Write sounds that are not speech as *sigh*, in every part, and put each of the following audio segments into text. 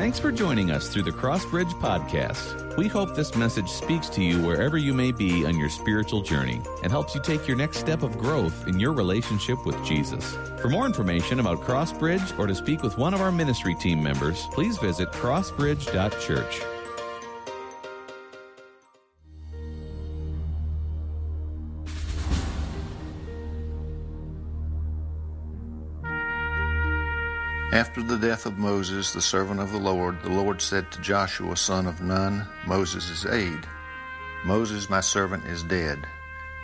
Thanks for joining us through the Crossbridge Podcast. We hope this message speaks to you wherever you may be on your spiritual journey and helps you take your next step of growth in your relationship with Jesus. For more information about Crossbridge or to speak with one of our ministry team members, please visit crossbridge.church. After the death of Moses, the servant of the Lord, the Lord said to Joshua, son of Nun, Moses' aide, Moses, my servant, is dead.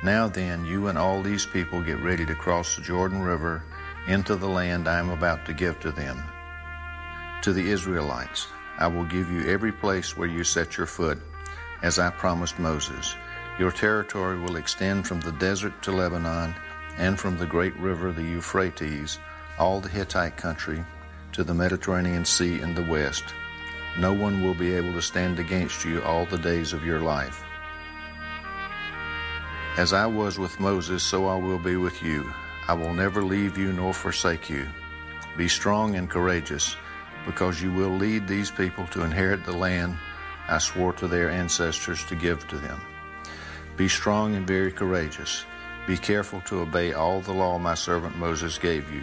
Now then, you and all these people get ready to cross the Jordan River into the land I am about to give to them. To the Israelites, I will give you every place where you set your foot, as I promised Moses. Your territory will extend from the desert to Lebanon, and from the great river, the Euphrates, all the Hittite country, to the Mediterranean Sea in the west. No one will be able to stand against you all the days of your life. As I was with Moses, so I will be with you. I will never leave you nor forsake you. Be strong and courageous, because you will lead these people to inherit the land I swore to their ancestors to give to them. Be strong and very courageous. Be careful to obey all the law my servant Moses gave you.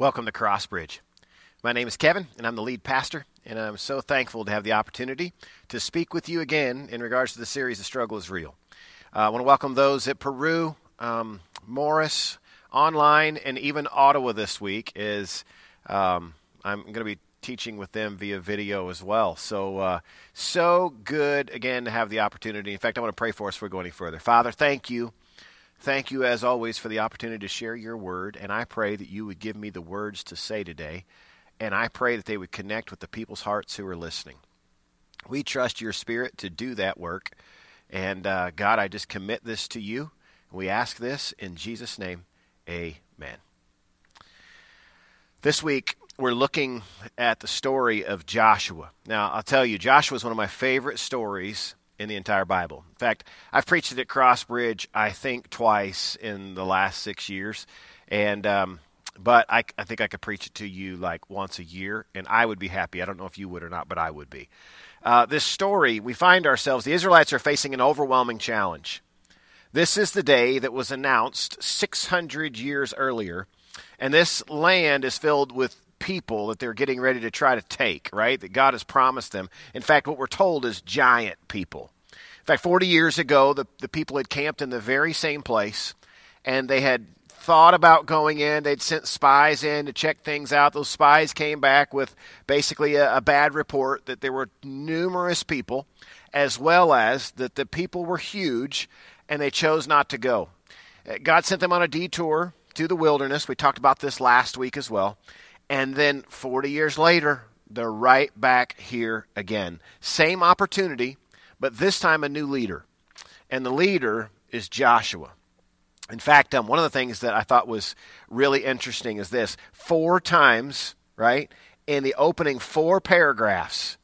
Welcome to Crossbridge. My name is Kevin, and I'm the lead pastor, and I'm so thankful to have the opportunity to speak with you again in regards to the series The Struggle is Real. Uh, I want to welcome those at Peru, um, Morris, online, and even Ottawa this week. Is um, I'm going to be teaching with them via video as well. So, uh, so good again to have the opportunity. In fact, I want to pray for us before we go any further. Father, thank you Thank you, as always, for the opportunity to share your word, and I pray that you would give me the words to say today, and I pray that they would connect with the people's hearts who are listening. We trust your spirit to do that work, and uh, God, I just commit this to you. We ask this in Jesus' name. Amen. This week, we're looking at the story of Joshua. Now, I'll tell you, Joshua is one of my favorite stories in the entire Bible. In fact, I've preached it at Crossbridge, I think, twice in the last six years. And, um, but I, I think I could preach it to you like once a year, and I would be happy. I don't know if you would or not, but I would be. Uh, this story, we find ourselves, the Israelites are facing an overwhelming challenge. This is the day that was announced 600 years earlier, and this land is filled with people that they're getting ready to try to take, right? That God has promised them. In fact, what we're told is giant people. In fact, 40 years ago, the, the people had camped in the very same place, and they had thought about going in. They'd sent spies in to check things out. Those spies came back with basically a, a bad report that there were numerous people, as well as that the people were huge, and they chose not to go. Uh, God sent them on a detour to the wilderness. We talked about this last week as well. And then 40 years later, they're right back here again. Same opportunity, but this time a new leader. And the leader is Joshua. In fact, um, one of the things that I thought was really interesting is this four times, right, in the opening four paragraphs,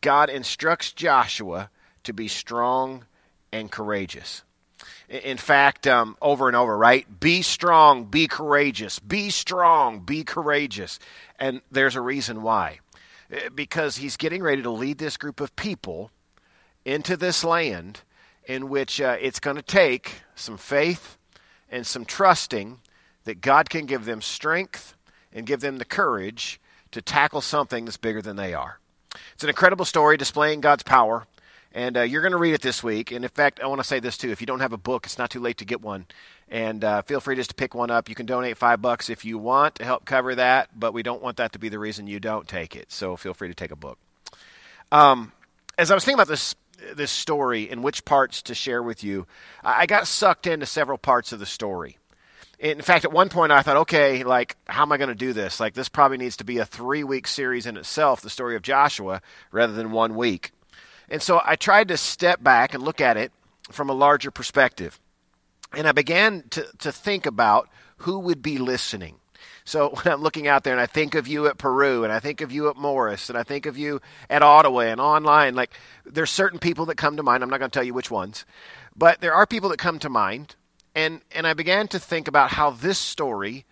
God instructs Joshua to be strong and courageous. In fact, um, over and over, right? Be strong, be courageous. Be strong, be courageous. And there's a reason why. Uh, because he's getting ready to lead this group of people into this land in which uh, it's going to take some faith and some trusting that God can give them strength and give them the courage to tackle something that's bigger than they are. It's an incredible story displaying God's power and uh, you're going to read it this week. And in fact, I want to say this too: if you don't have a book, it's not too late to get one. And uh, feel free just to pick one up. You can donate five bucks if you want to help cover that, but we don't want that to be the reason you don't take it. So feel free to take a book. Um, as I was thinking about this this story and which parts to share with you, I got sucked into several parts of the story. In fact, at one point I thought, okay, like, how am I going to do this? Like, this probably needs to be a three week series in itself, the story of Joshua, rather than one week. And so I tried to step back and look at it from a larger perspective. And I began to, to think about who would be listening. So *laughs* when I'm looking out there and I think of you at Peru and I think of you at Morris and I think of you at Ottawa and online, like there's certain people that come to mind. I'm not going to tell you which ones, but there are people that come to mind. And, and I began to think about how this story,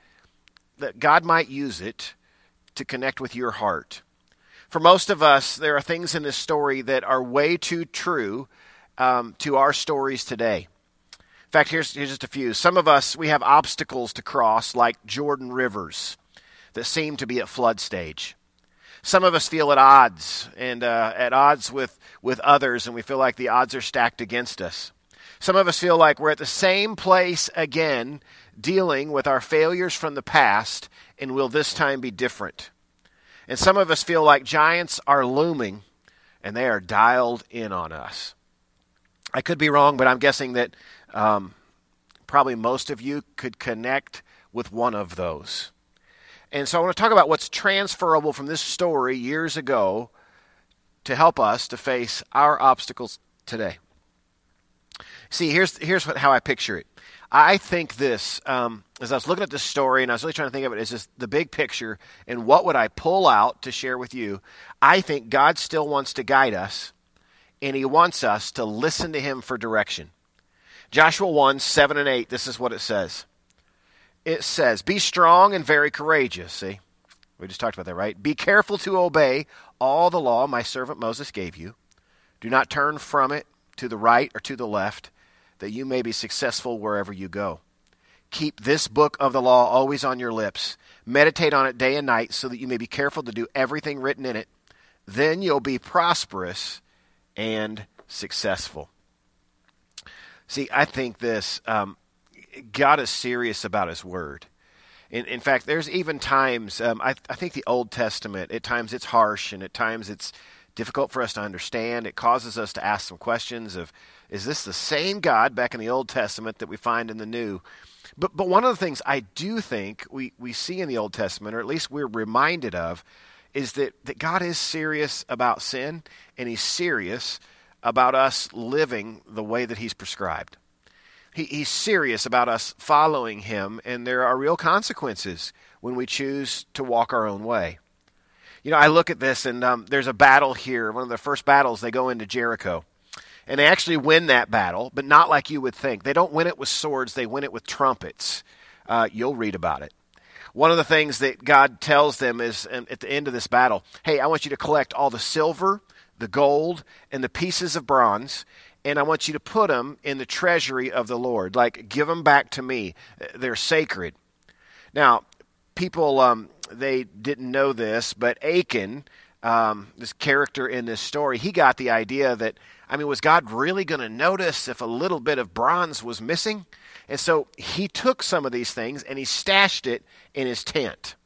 that God might use it to connect with your heart. For most of us, there are things in this story that are way too true um, to our stories today. In fact, here's, here's just a few. Some of us, we have obstacles to cross, like Jordan rivers that seem to be at flood stage. Some of us feel at odds and uh, at odds with, with others, and we feel like the odds are stacked against us. Some of us feel like we're at the same place again, dealing with our failures from the past, and will this time be different? And some of us feel like giants are looming, and they are dialed in on us. I could be wrong, but I'm guessing that um, probably most of you could connect with one of those. And so I want to talk about what's transferable from this story years ago to help us to face our obstacles today. See, here's here's what, how I picture it. I think this, um, as I was looking at this story and I was really trying to think of it as just the big picture and what would I pull out to share with you. I think God still wants to guide us and He wants us to listen to Him for direction. Joshua 1 7 and 8, this is what it says. It says, Be strong and very courageous. See, we just talked about that, right? Be careful to obey all the law my servant Moses gave you. Do not turn from it to the right or to the left, that you may be successful wherever you go. Keep this book of the law always on your lips. Meditate on it day and night so that you may be careful to do everything written in it. Then you'll be prosperous and successful. See, I think this um, God is serious about His Word. In, in fact, there's even times, um, I, I think the Old Testament, at times it's harsh and at times it's difficult for us to understand. It causes us to ask some questions of, is this the same God back in the Old Testament that we find in the New? But, but one of the things I do think we, we see in the Old Testament, or at least we're reminded of, is that, that God is serious about sin and He's serious about us living the way that He's prescribed. He, he's serious about us following Him, and there are real consequences when we choose to walk our own way. You know, I look at this, and um, there's a battle here. One of the first battles, they go into Jericho. And they actually win that battle, but not like you would think. They don't win it with swords, they win it with trumpets. Uh, you'll read about it. One of the things that God tells them is um, at the end of this battle hey, I want you to collect all the silver the gold and the pieces of bronze, and I want you to put them in the treasury of the Lord. Like, give them back to me. They're sacred. Now, people, um, they didn't know this, but Achan, um, this character in this story, he got the idea that, I mean, was God really going to notice if a little bit of bronze was missing? And so he took some of these things and he stashed it in his tent.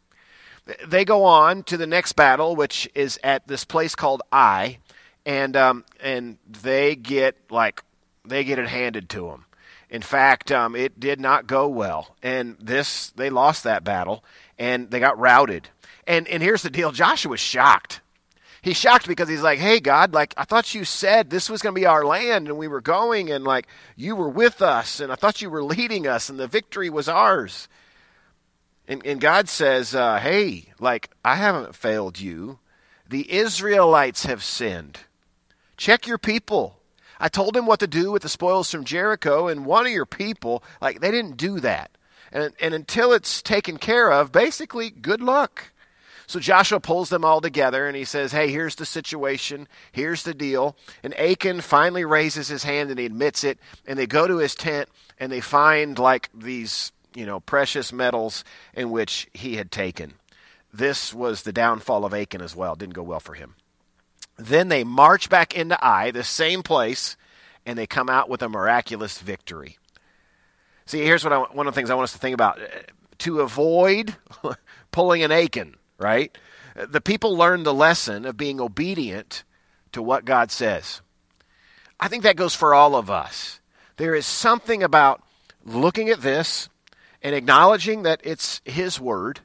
They go on to the next battle, which is at this place called Ai and um, and they get like they get it handed to them. In fact, um, it did not go well, and this they lost that battle, and they got routed. And and here's the deal: Joshua was shocked. He's shocked because he's like, "Hey God, like I thought you said this was going to be our land, and we were going, and like you were with us, and I thought you were leading us, and the victory was ours." And, and God says, uh, "Hey, like I haven't failed you. The Israelites have sinned." Check your people. I told him what to do with the spoils from Jericho, and one of your people, like, they didn't do that. And, and until it's taken care of, basically, good luck. So Joshua pulls them all together and he says, Hey, here's the situation. Here's the deal. And Achan finally raises his hand and he admits it. And they go to his tent and they find like these, you know, precious metals in which he had taken. This was the downfall of Achan as well. It didn't go well for him. Then they march back into Ai, the same place, and they come out with a miraculous victory. See, here's what I, one of the things I want us to think about. To avoid *laughs* pulling an Achan, right? The people learn the lesson of being obedient to what God says. I think that goes for all of us. There is something about looking at this and acknowledging that it's His Word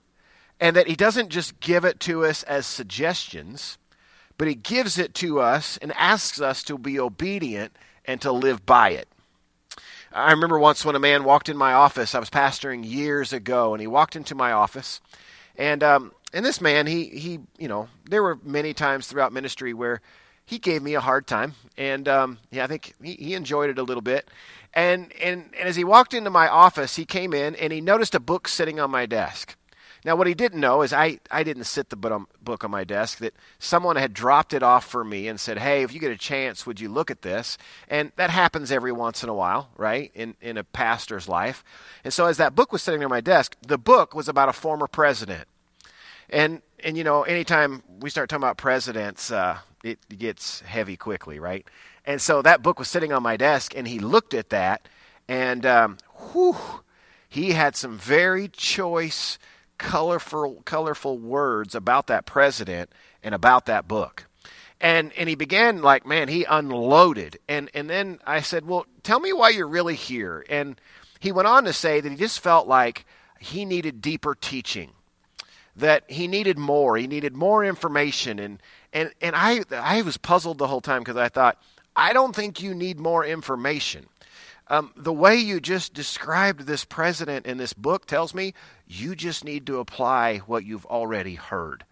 and that He doesn't just give it to us as suggestions, but He gives it to us and asks us to be obedient and to live by it. I remember once when a man walked in my office. I was pastoring years ago, and he walked into my office, and um, and this man, he he, you know, there were many times throughout ministry where he gave me a hard time, and um, yeah, I think he, he enjoyed it a little bit. And, and and as he walked into my office, he came in and he noticed a book sitting on my desk. Now, what he didn't know is I, I didn't sit the book on my desk, that someone had dropped it off for me and said, Hey, if you get a chance, would you look at this? And that happens every once in a while, right, in, in a pastor's life. And so, as that book was sitting on my desk, the book was about a former president. And, and you know, anytime we start talking about presidents, uh, it gets heavy quickly, right? And so that book was sitting on my desk, and he looked at that, and um, whew, he had some very choice colorful, colorful words about that president and about that book. And, and he began like, man, he unloaded. And, and then I said, well, tell me why you're really here. And he went on to say that he just felt like he needed deeper teaching, that he needed more. He needed more information. And, and, and I, I was puzzled the whole time because I thought, I don't think you need more information. Um, the way you just described this president in this book tells me you just need to apply what you've already heard.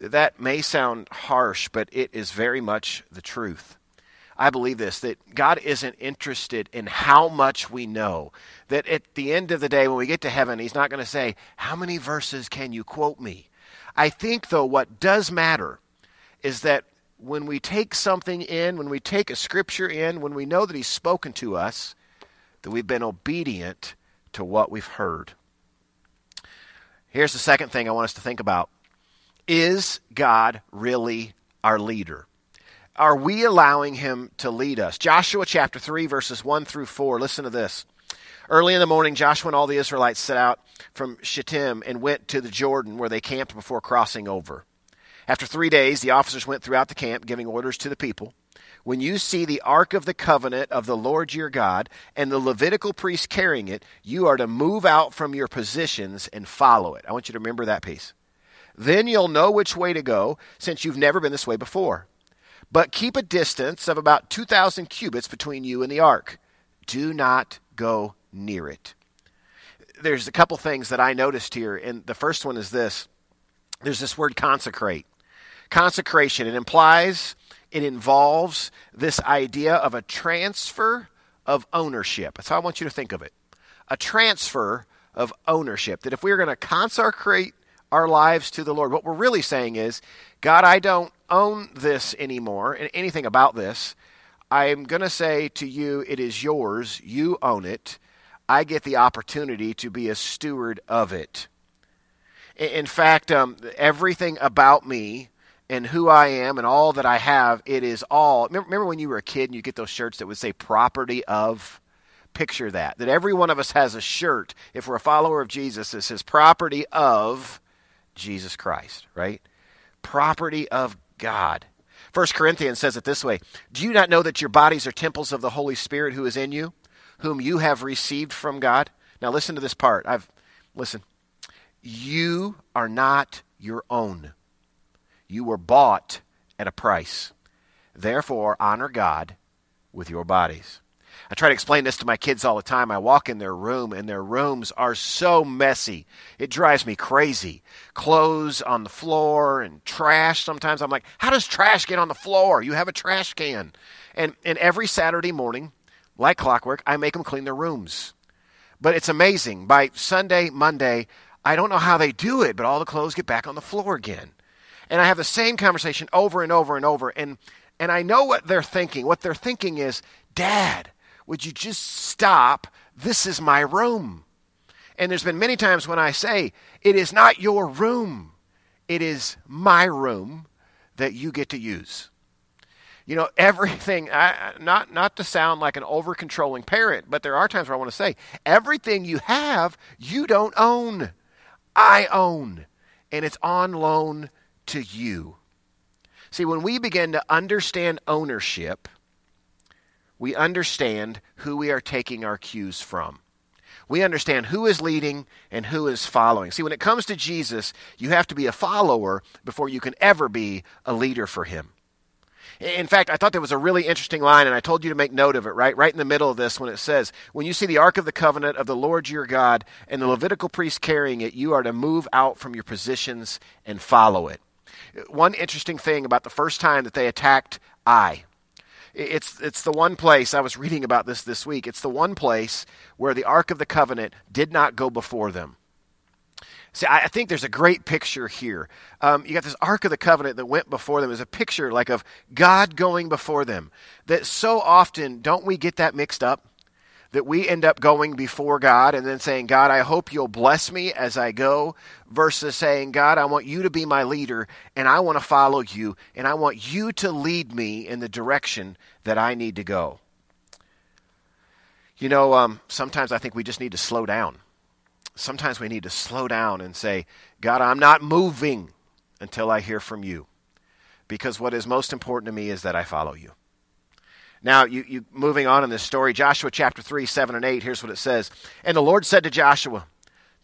That may sound harsh, but it is very much the truth. I believe this that God isn't interested in how much we know. That at the end of the day, when we get to heaven, He's not going to say, How many verses can you quote me? I think, though, what does matter is that when we take something in, when we take a scripture in, when we know that He's spoken to us, that we've been obedient to what we've heard. Here's the second thing I want us to think about Is God really our leader? Are we allowing Him to lead us? Joshua chapter 3, verses 1 through 4. Listen to this. Early in the morning, Joshua and all the Israelites set out from Shittim and went to the Jordan where they camped before crossing over. After three days, the officers went throughout the camp, giving orders to the people. When you see the ark of the covenant of the Lord your God and the Levitical priest carrying it, you are to move out from your positions and follow it. I want you to remember that piece. Then you'll know which way to go, since you've never been this way before. But keep a distance of about 2,000 cubits between you and the ark. Do not go near it. There's a couple things that I noticed here, and the first one is this there's this word consecrate consecration. It implies, it involves this idea of a transfer of ownership. That's how I want you to think of it. A transfer of ownership. That if we're going to consecrate our lives to the Lord, what we're really saying is, God, I don't own this anymore and anything about this. I'm going to say to you, it is yours. You own it. I get the opportunity to be a steward of it. In fact, um, everything about me and who I am and all that I have, it is all. Remember, when you were a kid and you get those shirts that would say property of? Picture that. That every one of us has a shirt, if we're a follower of Jesus, that says property of Jesus Christ, right? Property of God. First Corinthians says it this way Do you not know that your bodies are temples of the Holy Spirit who is in you, whom you have received from God? Now listen to this part. I've listen. You are not your own. You were bought at a price. Therefore, honor God with your bodies. I try to explain this to my kids all the time. I walk in their room, and their rooms are so messy. It drives me crazy. Clothes on the floor and trash. Sometimes I'm like, how does trash get on the floor? You have a trash can. And, and every Saturday morning, like clockwork, I make them clean their rooms. But it's amazing. By Sunday, Monday, I don't know how they do it, but all the clothes get back on the floor again. And I have the same conversation over and over and over. And, and I know what they're thinking. What they're thinking is, Dad, would you just stop? This is my room. And there's been many times when I say, it is not your room, it is my room that you get to use. You know, *laughs* everything, I, not, not to sound like an over controlling parent, but there are times where I want to say, everything you have, you don't own. I own. And it's on loan to you. See, when we begin to understand ownership, we understand who we are taking our cues from. We understand who is leading and who is following. See, when it comes to Jesus, you have to be a follower before you can ever be a leader for him. In fact, I thought there was a really interesting line, and I told you to make note of it, right? Right in the middle of this, when it says, When you see the Ark of the Covenant of the Lord your God and the Levitical priest carrying it, you are to move out from your positions and follow it. One interesting thing about the first time that they attacked Ai, it's, it's the one place, I was reading about this this week, it's the one place where the Ark of the Covenant did not go before them. See, I think there's a great picture here. Um, you got this Ark of the Covenant that went before them. There's a picture like of God going before them. That so often, don't we get that mixed up? That we end up going before God and then saying, God, I hope you'll bless me as I go, versus saying, God, I want you to be my leader and I want to follow you and I want you to lead me in the direction that I need to go. You know, um, sometimes I think we just need to slow down sometimes we need to slow down and say, God, I'm not moving until I hear from you. Because what is most important to me is that I follow you. Now, you, you moving on in this story, Joshua chapter 3, 7 and 8, here's what it says. And the Lord said to Joshua,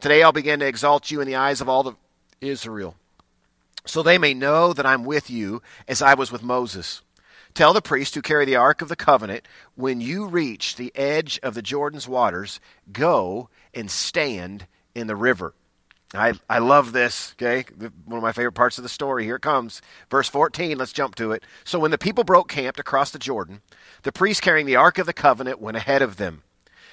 Today I'll begin to exalt you in the eyes of all the Israel, so they may know that I'm with you as I was with Moses. Tell the priest who carry the ark of the covenant, when you reach the edge of the Jordan's waters, go and stand in the river. I, I love this, okay? One of my favorite parts of the story. Here it comes. Verse 14, let's jump to it. So when the people broke camp to cross the Jordan, the priest carrying the Ark of the Covenant went ahead of them.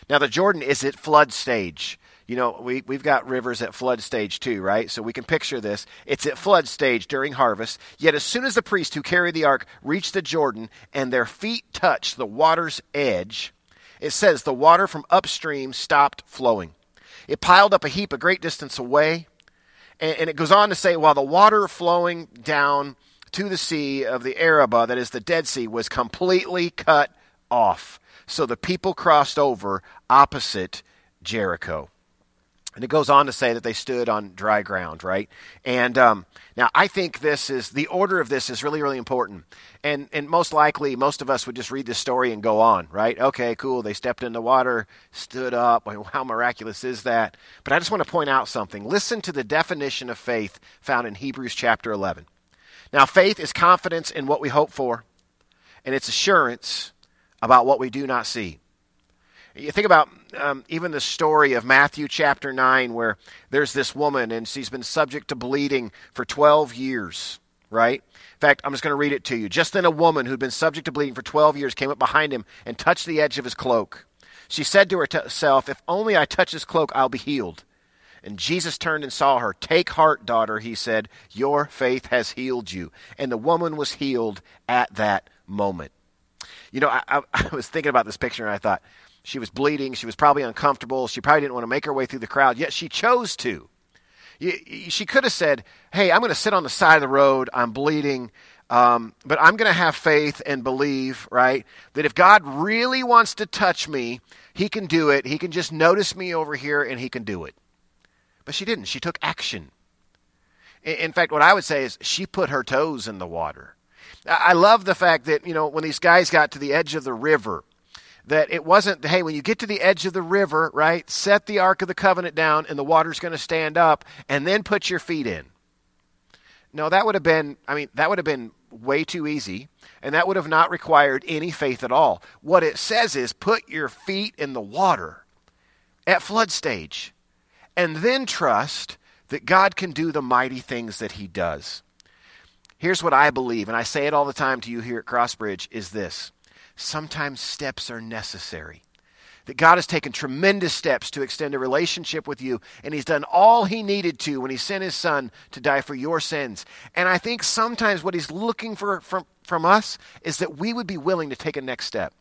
Now, the Jordan is at flood stage you know, we, we've got rivers at flood stage too, right? So we can picture this. It's at flood stage during harvest. Yet as soon as the priests who carried the ark reached the Jordan and their feet touched the water's edge, it says the water from upstream stopped flowing. It piled up a heap a great distance away. And, and it goes on to say, while the water flowing down to the sea of the Arabah, that is the Dead Sea, was completely cut off. So the people crossed over opposite Jericho. And it goes on to say that they stood on dry ground, right? And um, now I think this is the order of this is really, really important. And and most likely, most of us would just read this story and go on, right? Okay, cool. They stepped in the water, stood up. How miraculous is that? But I just want to point out something. Listen to the definition of faith found in Hebrews chapter 11. Now, faith is confidence in what we hope for, and it's assurance about what we do not see. You think about um, even the story of Matthew chapter 9, where there's this woman and she's been subject to bleeding for 12 years, right? In fact, I'm just going to read it to you. Just then, a woman who'd been subject to bleeding for 12 years came up behind him and touched the edge of his cloak. She said to herself, If only I touch his cloak, I'll be healed. And Jesus turned and saw her. Take heart, daughter, he said. Your faith has healed you. And the woman was healed at that moment. You know, I, I, *laughs* I was thinking about this picture and I thought, she was bleeding. She was probably uncomfortable. She probably didn't want to make her way through the crowd, yet she chose to. She could have said, Hey, I'm going to sit on the side of the road. I'm bleeding. Um, but I'm going to have faith and believe, right, that if God really wants to touch me, He can do it. He can just notice me over here and He can do it. But she didn't. She took action. In fact, what I would say is she put her toes in the water. I love the fact that, you know, when these guys got to the edge of the river, that it wasn't, hey, when you get to the edge of the river, right, set the Ark of the Covenant down and the water's going to stand up and then put your feet in. No, that would have been, I mean, that would have been way too easy and that would have not required any faith at all. What it says is put your feet in the water at flood stage and then trust that God can do the mighty things that he does. Here's what I believe, and I say it all the time to you here at Crossbridge is this sometimes steps are necessary. That God has taken tremendous steps to extend a relationship with you, and He's done all He needed to when He sent His Son to die for your sins. And I think sometimes what He's looking for from, from us is that we would be willing to take a next step.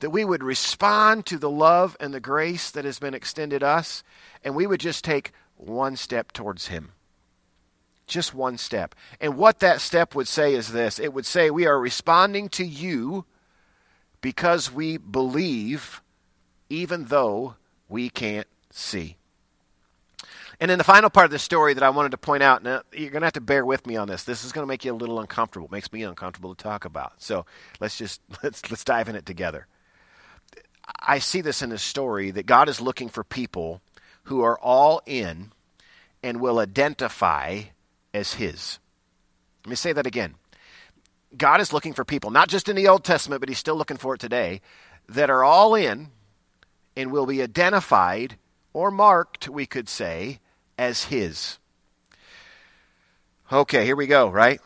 That we would respond to the love and the grace that has been extended us, and we would just take one step towards Him just one step. And what that step would say is this it would say, We are responding to you because we believe even though we can't see. And then the final part of the story that I wanted to point out, now you're going to have to bear with me on this. This is going to make you a little uncomfortable. It makes me uncomfortable to talk about. So let's just *laughs* let's let's dive in it together. I see this in this story that God is looking for people who are all in and will identify as his. Let me say that again. God is looking for people, not just in the Old Testament, but he's still looking for it today, that are all in and will be identified or marked, we could say, as his. Okay, here we go, right?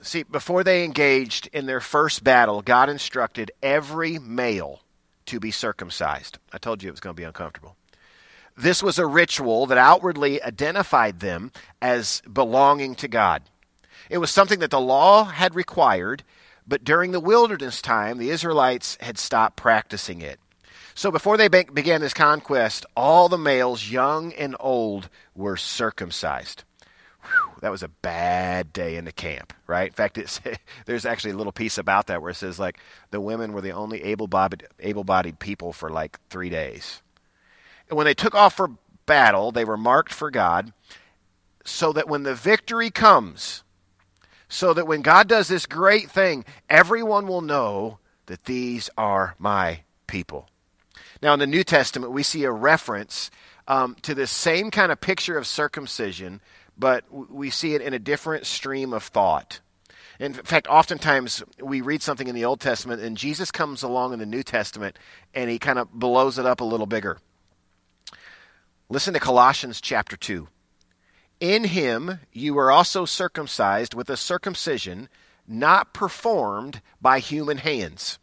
See, before they engaged in their first battle, God instructed every male to be circumcised. I told you it was going to be uncomfortable. This was a ritual that outwardly identified them as belonging to God. It was something that the law had required, but during the wilderness time, the Israelites had stopped practicing it. So before they began this conquest, all the males, young and old, were circumcised. That was a bad day in the camp, right? In fact, it's, *laughs* there's actually a little piece about that where it says like the women were the only able-bodied, able-bodied people for like three days. And when they took off for battle, they were marked for God, so that when the victory comes, so that when God does this great thing, everyone will know that these are my people. Now, in the New Testament, we see a reference um, to this same kind of picture of circumcision, but we see it in a different stream of thought. In fact, oftentimes we read something in the Old Testament, and Jesus comes along in the New Testament and he kind of blows it up a little bigger. Listen to Colossians chapter 2. In him you were also circumcised with a circumcision not performed by human hands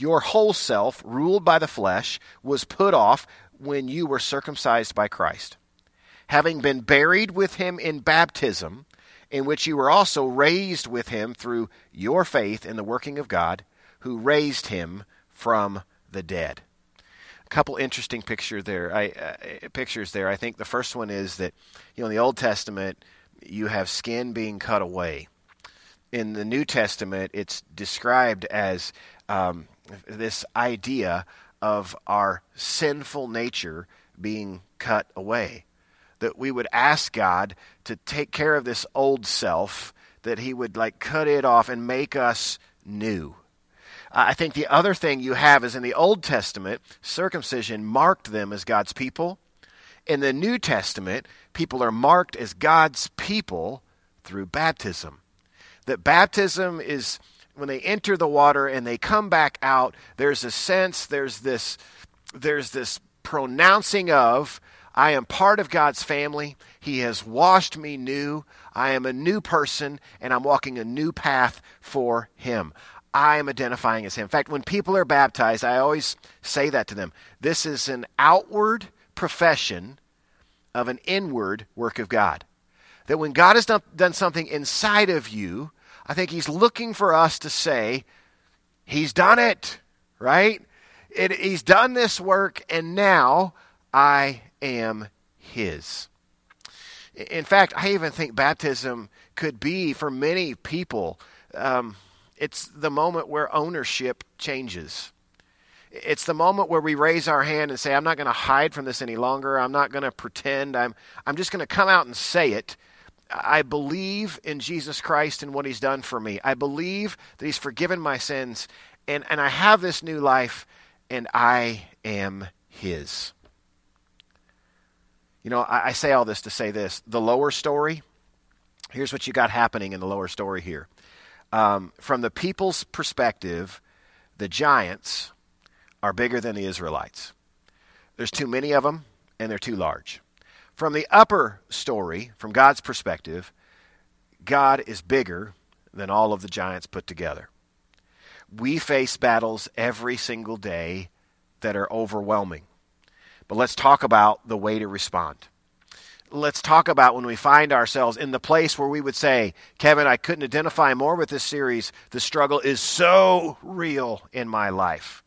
your whole self, ruled by the flesh, was put off when you were circumcised by Christ, having been buried with him in baptism, in which you were also raised with him through your faith in the working of God, who raised him from the dead. A couple interesting picture there. I, uh, pictures there. I think the first one is that you know in the Old Testament you have skin being cut away. In the New Testament, it's described as um, this idea of our sinful nature being cut away. That we would ask God to take care of this old self, that He would like cut it off and make us new. I think the other thing you have is in the Old Testament, circumcision marked them as God's people. In the New Testament, people are marked as God's people through baptism. That baptism is when they enter the water and they come back out, there's a sense, there's this, there's this pronouncing of, I am part of God's family. He has washed me new. I am a new person, and I'm walking a new path for Him. I am identifying as Him. In fact, when people are baptized, I always say that to them. This is an outward profession of an inward work of God. That when God has done, done something inside of you, I think he's looking for us to say, He's done it, right? It, he's done this work, and now I am His. In fact, I even think baptism could be, for many people, um, it's the moment where ownership changes. It's the moment where we raise our hand and say, I'm not going to hide from this any longer. I'm not going to pretend. I'm, I'm just going to come out and say it I believe in Jesus Christ and what he's done for me. I believe that he's forgiven my sins and, and I have this new life and I am his. You know, I, I say all this to say this. The lower story, here's what you got happening in the lower story here. Um, from the people's perspective, the giants are bigger than the Israelites. There's too many of them, and they're too large. From the upper story, from God's perspective, God is bigger than all of the giants put together. We face battles every single day that are overwhelming. But let's talk about the way to respond. Let's talk about when we find ourselves in the place where we would say, Kevin, I couldn't identify more with this series. The struggle is so real in my life.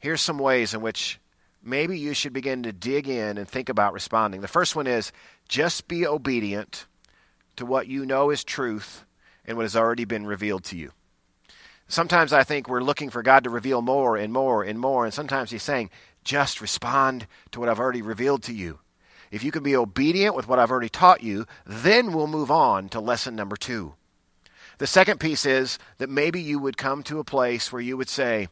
Here's some ways in which maybe you should begin to dig in and think about responding. The first one is just be obedient to what you know is truth and what has already been revealed to you. Sometimes I think we're looking for God to reveal more and more and more, and sometimes He's saying, just respond to what I've already revealed to you. If you can be obedient with what I've already taught you, then we'll move on to lesson number two. The second piece is that maybe you would come to a place where you would say,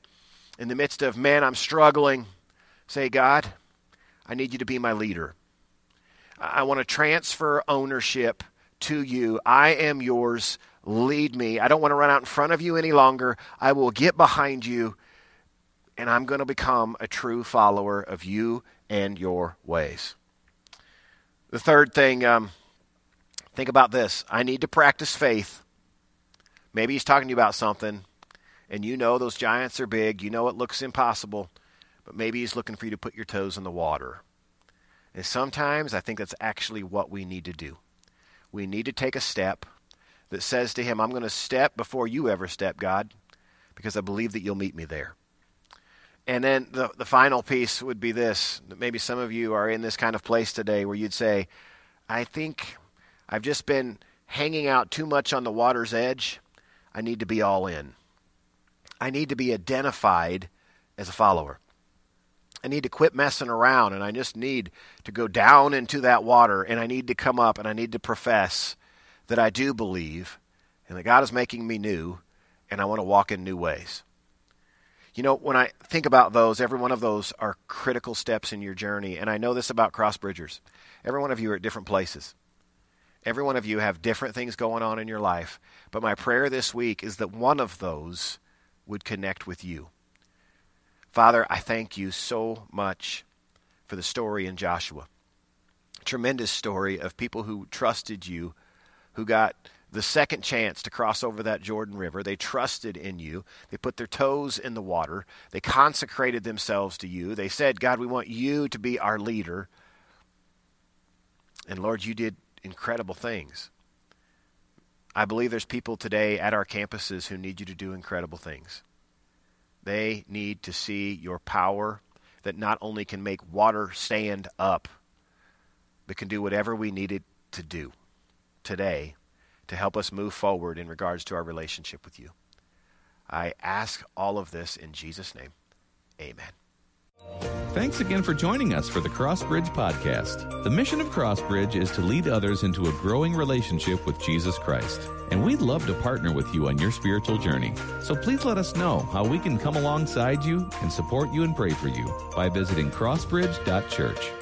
in the midst of, man, I'm struggling, say, God, I need you to be my leader. I want to transfer ownership to you. I am yours. Lead me. I don't want to run out in front of you any longer. I will get behind you, and I'm going to become a true follower of you and your ways. The third thing, um, think about this. I need to practice faith. Maybe he's talking to you about something, and you know those giants are big. You know it looks impossible, but maybe he's looking for you to put your toes in the water. And sometimes I think that's actually what we need to do. We need to take a step that says to him, I'm going to step before you ever step, God, because I believe that you'll meet me there. And then the, the final piece would be this. Maybe some of you are in this kind of place today where you'd say, I think I've just been hanging out too much on the water's edge. I need to be all in. I need to be identified as a follower. I need to quit messing around and I just need to go down into that water and I need to come up and I need to profess that I do believe and that God is making me new and I want to walk in new ways. You know, when I think about those, every one of those are critical steps in your journey. And I know this about Crossbridgers. Every one of you are at different places. Every one of you have different things going on in your life. But my prayer this week is that one of those would connect with you. Father, I thank you so much for the story in Joshua. Tremendous story of people who trusted you, who got the second chance to cross over that Jordan River. They trusted in you. They put their toes in the water. They consecrated themselves to you. They said, God, we want you to be our leader. And Lord, you did incredible things. I believe there's people today at our campuses who need you to do incredible things. They need to see your power that not only can make water stand up, but can do whatever we need it to do today to help us move forward in regards to our relationship with you. I ask all of this in Jesus' name. Amen. Thanks again for joining us for the Crossbridge Podcast. The mission of Crossbridge is to lead others into a growing relationship with Jesus Christ. And we'd love to partner with you on your spiritual journey. So please let us know how we can come alongside you and support you and pray for you by visiting crossbridge.church.